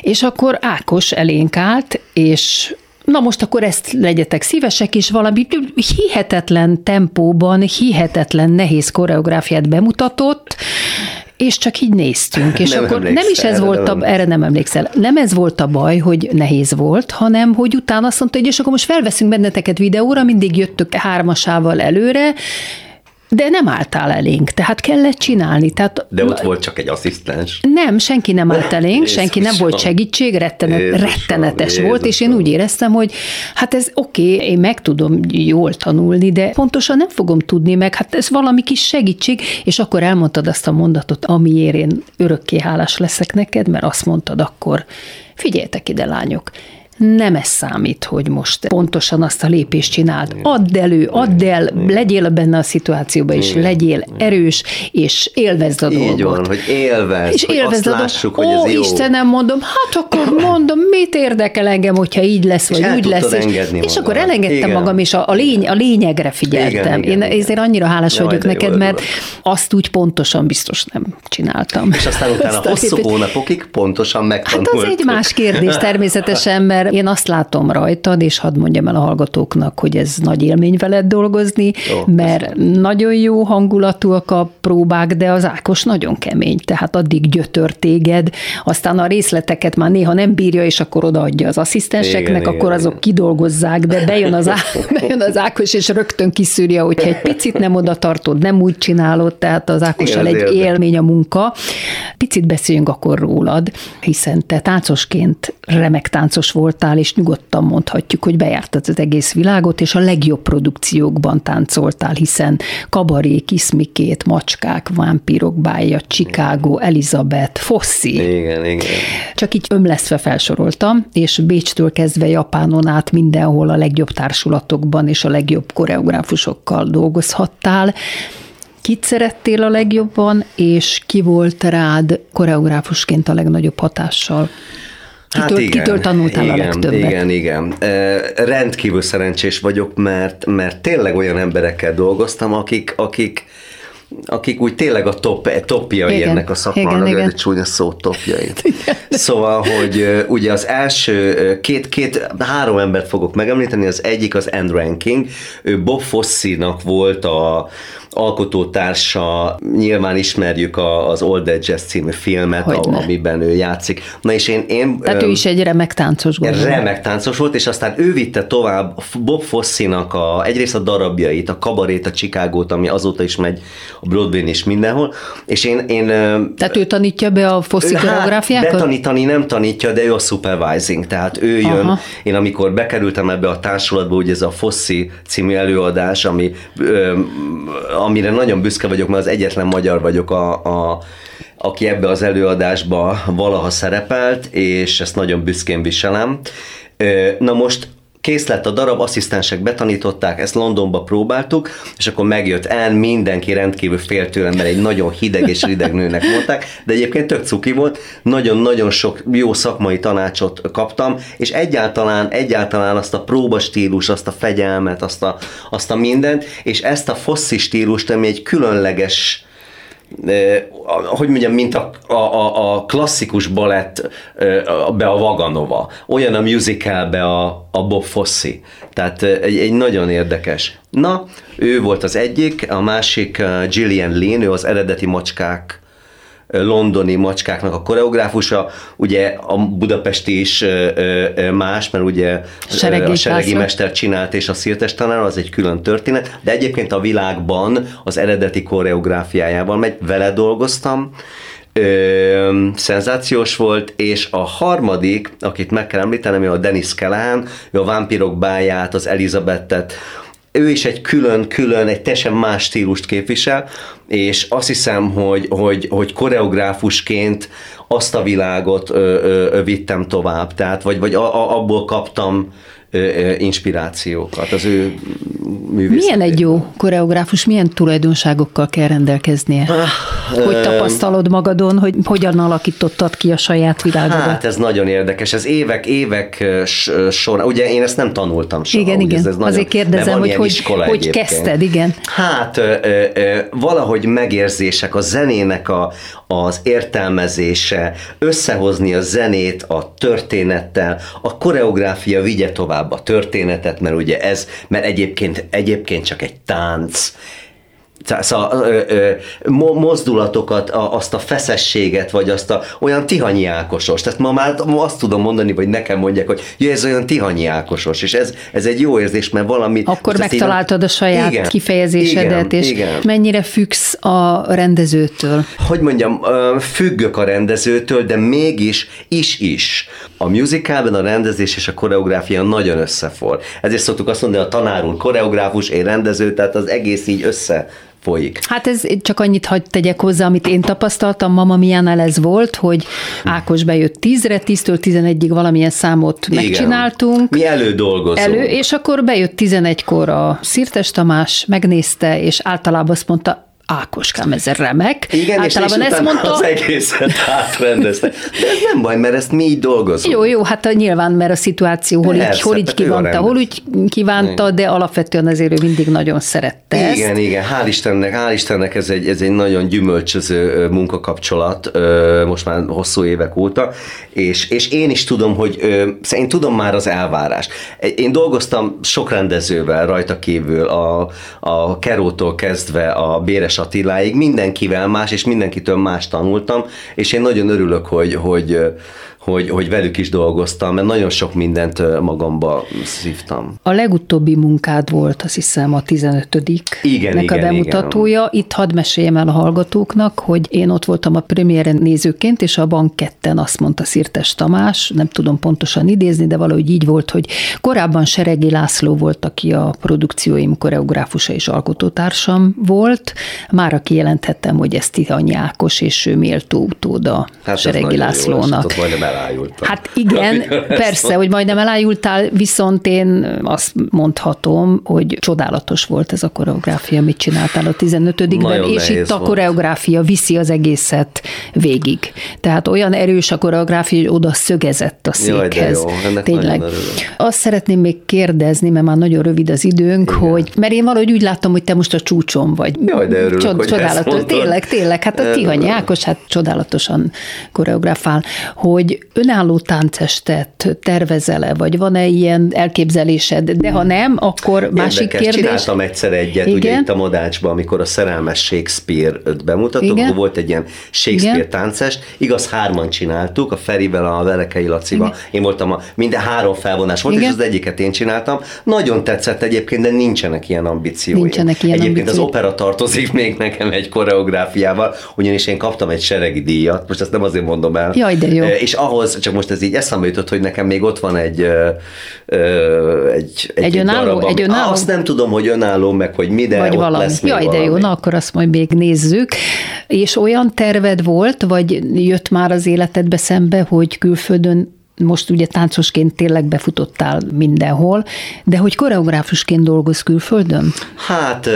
És akkor Ákos elénk állt, és Na most akkor ezt legyetek szívesek, és valami hihetetlen tempóban, hihetetlen nehéz koreográfiát bemutatott, és csak így néztünk, és Nem akkor nem is ez volt a, nem. erre nem emlékszel, nem ez volt a baj, hogy nehéz volt, hanem hogy utána azt mondta, hogy és akkor most felveszünk benneteket videóra, mindig jöttök hármasával előre, de nem álltál elénk, tehát kellett csinálni. Tehát De ott volt csak egy asszisztens. nem, senki nem állt elénk, senki nem Jézusom. volt segítség, rettenet, Jézusom, rettenetes volt, és én Jézusom. úgy éreztem, hogy hát ez oké, okay, én meg tudom jól tanulni, de pontosan nem fogom tudni meg, hát ez valami kis segítség, és akkor elmondtad azt a mondatot, amiért én örökké hálás leszek neked, mert azt mondtad akkor, figyeljetek ide lányok, nem ez számít, hogy most pontosan azt a lépést csináld. Add elő, add el, legyél benne a szituációba, és legyél erős, és élvezd a dolgot. Így van, hogy élvezd, És hogy élvezd azt a lássuk, hogy Ó, ez jó. Istenem, mondom, hát akkor [COUGHS] mondom, mit érdekel engem, hogyha így lesz, És vagy úgy lesz. És, és akkor elengedtem Igen. magam, és a, a, lény, a lényegre figyeltem. Igen, igen, Én ezért annyira hálás Jaj, vagyok neked, örülök. mert azt úgy pontosan biztos nem csináltam. És aztán [LAUGHS] utána hosszú hónapokig pontosan Hát megtanultuk. az egy más kérdés [LAUGHS] természetesen, mert én azt látom rajtad, és hadd mondjam el a hallgatóknak, hogy ez nagy élmény veled dolgozni, Ó, mert nagyon jó hangulatúak a próbák, de az Ákos nagyon kemény, tehát addig gyötör téged, aztán a részleteket már néha nem bírja, és akkor odaadja az asszisztenseknek, Igen, akkor igen, azok kidolgozzák, de bejön az, Á- [LAUGHS] bejön az Ákos, és rögtön kiszűrja, hogyha egy picit nem oda tartod, nem úgy csinálod, tehát az Ákossal Igen, egy élmény a munka. Picit beszéljünk akkor rólad, hiszen te táncosként remek táncos voltál, és nyugodtan mondhatjuk, hogy bejártad az egész világot, és a legjobb produkciókban táncoltál, hiszen Kabaré, Kiszmikét, Macskák, Vámpírok bája, Chicago, Elizabeth, Fossi. Igen, igen. Csak így ömlesztve felsoroltam, és Bécstől kezdve Japánon át mindenhol a legjobb társulatokban és a legjobb koreográfusokkal dolgozhattál. Kit szerettél a legjobban, és ki volt rád koreográfusként a legnagyobb hatással? Kitől, kitől tanultál Hát igen, a legtöbbet? Igen, igen. E, rendkívül szerencsés vagyok, mert, mert tényleg olyan emberekkel dolgoztam, akik, akik akik úgy tényleg a top, topjai Igen, ennek a szakmának, igen, igen, igen. egy csúnya szó topjai. [LAUGHS] Szóval, hogy ugye az első két, két, három embert fogok megemlíteni, az egyik az End Ranking, ő Bob Fosse-nak volt a alkotótársa, nyilván ismerjük a, az Old Dead Jazz című filmet, a, amiben ő játszik. Na és én, én Tehát ő is egy remek táncos gondolom. Remek táncos volt, és aztán ő vitte tovább Bob Fosse-nak a, egyrészt a darabjait, a kabarét, a Chicagót, ami azóta is megy a Broadway-n is mindenhol, és én, én Tehát ő tanítja be a fosszi Hát, koreográfiákat? betanítani nem tanítja, de ő a supervising, tehát ő jön. Aha. Én amikor bekerültem ebbe a társulatba, ugye ez a Fossi című előadás, ami, ö, amire nagyon büszke vagyok, mert az egyetlen magyar vagyok, a, a, aki ebbe az előadásba valaha szerepelt, és ezt nagyon büszkén viselem. Na most kész lett a darab, asszisztensek betanították, ezt Londonba próbáltuk, és akkor megjött el, mindenki rendkívül félt tőlem, mert egy nagyon hideg és rideg nőnek mondták, de egyébként tök cuki volt, nagyon-nagyon sok jó szakmai tanácsot kaptam, és egyáltalán, egyáltalán azt a próbastílus, azt a fegyelmet, azt a, azt a mindent, és ezt a fosszi stílust, ami egy különleges hogy mondjam, mint a, a, a, klasszikus balett be a Vaganova, olyan a musicalbe a, a Bob Fosse. Tehát eh, egy, egy nagyon érdekes. Na, ő volt az egyik, a másik Gillian Lynn, ő az eredeti macskák londoni macskáknak a koreográfusa, ugye a budapesti is más, mert ugye Seregi a seregi mester csinált, és a szirtes tanár, az egy külön történet, de egyébként a világban az eredeti koreográfiájával megy, vele dolgoztam, Ö, szenzációs volt, és a harmadik, akit meg kell említenem, ő a Dennis Callahan, ő a Vámpirok báját, az Elizabettet, ő is egy külön-külön, egy teljesen más stílust képvisel, és azt hiszem, hogy, hogy, hogy koreográfusként azt a világot ö, ö, vittem tovább, tehát vagy, vagy a, a, abból kaptam inspirációkat az ő művészetéből. Milyen egy jó koreográfus, milyen tulajdonságokkal kell rendelkeznie? Hogy tapasztalod magadon, hogy hogyan alakítottad ki a saját világodat? Hát ez nagyon érdekes, ez évek, évek során, ugye én ezt nem tanultam soha. Igen, igen. Ez, ez Azért de kérdezem, hogy hogy- hogy kezdted, igen. Hát valahogy megérzések, a zenének a, az értelmezése, összehozni a zenét a történettel, a koreográfia vigye tovább a történetet, mert ugye ez, mert egyébként, egyébként csak egy tánc, Szóval ö, ö, mo- mozdulatokat, a, azt a feszességet, vagy azt a olyan tihanyi ákosos. Tehát ma már azt tudom mondani, vagy nekem mondják, hogy ja, ez olyan tihanyi ákosos, és ez, ez egy jó érzés, mert valami... Akkor megtaláltad a saját Igen, kifejezésedet, igen, és igen. mennyire függsz a rendezőtől. hogy mondjam, függök a rendezőtől, de mégis is-is. A musicalben a rendezés és a koreográfia nagyon összefor. Ezért szoktuk azt mondani, a tanár úr koreográfus, én rendező, tehát az egész így össze folyik. Hát ez csak annyit hagy tegyek hozzá, amit én tapasztaltam, Mama Miánál ez volt, hogy Ákos bejött 10-re, 10-től 11-ig valamilyen számot Igen. megcsináltunk. Mi elődolgozunk. Elő, és akkor bejött 11-kor a Szirtes Tamás, megnézte, és általában azt mondta, Ákoskám, ez remek. Igen, általában és, ezt mondta. az egészet átrendezte. De ez nem baj, mert ezt mi így dolgozunk. Jó, jó, hát nyilván, mert a szituáció hol így, Persze, hol így ő a kívánta, hol úgy kívánta, de alapvetően azért ő mindig nagyon szerette ezt. Igen, igen, hál' Istennek, hál' Istennek ez egy, ez egy nagyon gyümölcsöző munkakapcsolat most már hosszú évek óta, és, és én is tudom, hogy szóval én tudom már az elvárás. Én dolgoztam sok rendezővel rajta kívül, a, a Kerótól kezdve a Béres Attiláig, mindenkivel más, és mindenkitől más tanultam, és én nagyon örülök, hogy, hogy, hogy, hogy velük is dolgoztam, mert nagyon sok mindent magamba szívtam. A legutóbbi munkád volt, azt hiszem, a 15 Igen, nek a igen, bemutatója. Itt hadd meséljem el a hallgatóknak, hogy én ott voltam a premiéren nézőként, és abban ketten azt mondta Szirtes Tamás, nem tudom pontosan idézni, de valahogy így volt, hogy korábban Seregi László volt, aki a produkcióim koreográfusa és alkotótársam volt. Már kijelenthettem, hogy ez Tihanyi Ákos, és ő méltó utóda Hát Seregi nagyon jó, Elájultam. Hát igen, [LAUGHS] ezt persze, hogy majdnem elájultál, viszont én azt mondhatom, hogy csodálatos volt ez a koreográfia, amit csináltál a 15-ben, Nagyon és itt a volt. koreográfia viszi az egészet végig. Tehát olyan erős a koreográfia, hogy oda szögezett a Jaj, székhez. jó, ennek Tényleg. Azt szeretném még kérdezni, mert már nagyon rövid az időnk, Igen. hogy, mert én valahogy úgy láttam, hogy te most a csúcson vagy. Jaj, de örülök, hogy ezt csodálatos. mondod. Tényleg, tényleg, hát a Örülök. Tihanyi Ákos hát csodálatosan koreografál, hogy önálló táncestet tervezel-e, vagy van-e ilyen elképzelésed, de ha nem, akkor másik Érdekes, kérdés. Csináltam egyszer egyet, Igen? ugye itt a Modácsban, amikor a szerelmes Shakespeare-t bemutattuk, Igen? volt egy ilyen Shakespeare Igen? tánces, igaz hárman csináltuk, a Ferivel, a Velekei Lacival, Igen. én voltam a, minden három felvonás volt, Igen? és az egyiket én csináltam. Nagyon tetszett egyébként, de nincsenek ilyen ambícióim. Nincsenek ilyen Egyébként az ambícióid. opera tartozik még nekem egy koreográfiával, ugyanis én kaptam egy seregi díjat, most ezt nem azért mondom el. Jaj, de jó. És ahhoz, csak most ez így eszembe jutott, hogy nekem még ott van egy, ö, ö, egy, Egy önálló- darab, egy önálló? Azt nem tudom, hogy önálló, meg hogy mi, de vagy ott valami. lesz még Jaj, de valami. jó, na akkor azt majd még nézzük. És olyan terved volt, vagy jött már az életedbe szembe, hogy külföldön most ugye táncosként tényleg befutottál mindenhol, de hogy koreográfusként dolgoz külföldön? Hát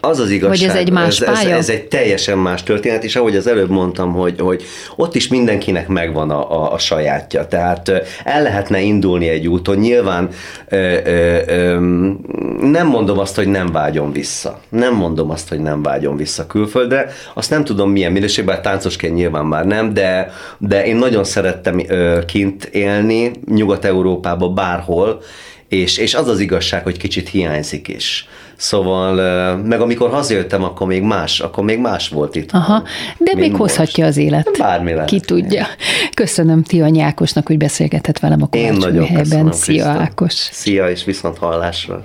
az az igazság. Vagy ez egy más ez, ez, pálya? ez egy teljesen más történet, és ahogy az előbb mondtam, hogy, hogy ott is mindenkinek megvan a, a, a sajátja. Tehát el lehetne indulni egy úton. Nyilván ö, ö, ö, nem mondom azt, hogy nem vágyom vissza. Nem mondom azt, hogy nem vágyom vissza külföldre. Azt nem tudom milyen minőségben, táncosként nyilván már nem, de, de én nagyon szerettem ö, kint élni, Nyugat-Európába, bárhol, és, és az az igazság, hogy kicsit hiányzik is. Szóval, meg amikor hazajöttem, akkor még más, akkor még más volt itt. Aha, de még most. hozhatja az élet. Bármi lehet. Ki tudja. Köszönöm Tihanyi Ákosnak, hogy beszélgetett velem a Én Kovács nagyon műhelyben. köszönöm, Szia Kriszta. Ákos! Szia, és viszont hallásra.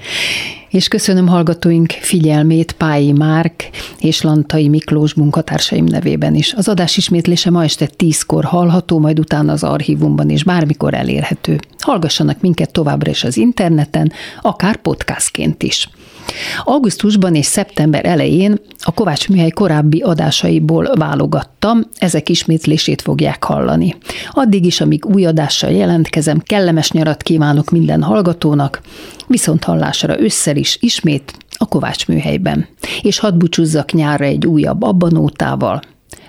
És köszönöm hallgatóink figyelmét Pályi Márk és Lantai Miklós munkatársaim nevében is. Az adás ismétlése ma este 10-kor hallható, majd utána az archívumban is bármikor elérhető. Hallgassanak minket továbbra is az interneten, akár podcastként is. Augusztusban és szeptember elején a Kovács Műhely korábbi adásaiból válogattam, ezek ismétlését fogják hallani. Addig is, amíg új adással jelentkezem, kellemes nyarat kívánok minden hallgatónak, viszont hallásra ősszel is ismét a Kovács Műhelyben. És hadd búcsúzzak nyárra egy újabb abbanótával.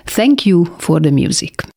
Thank you for the music.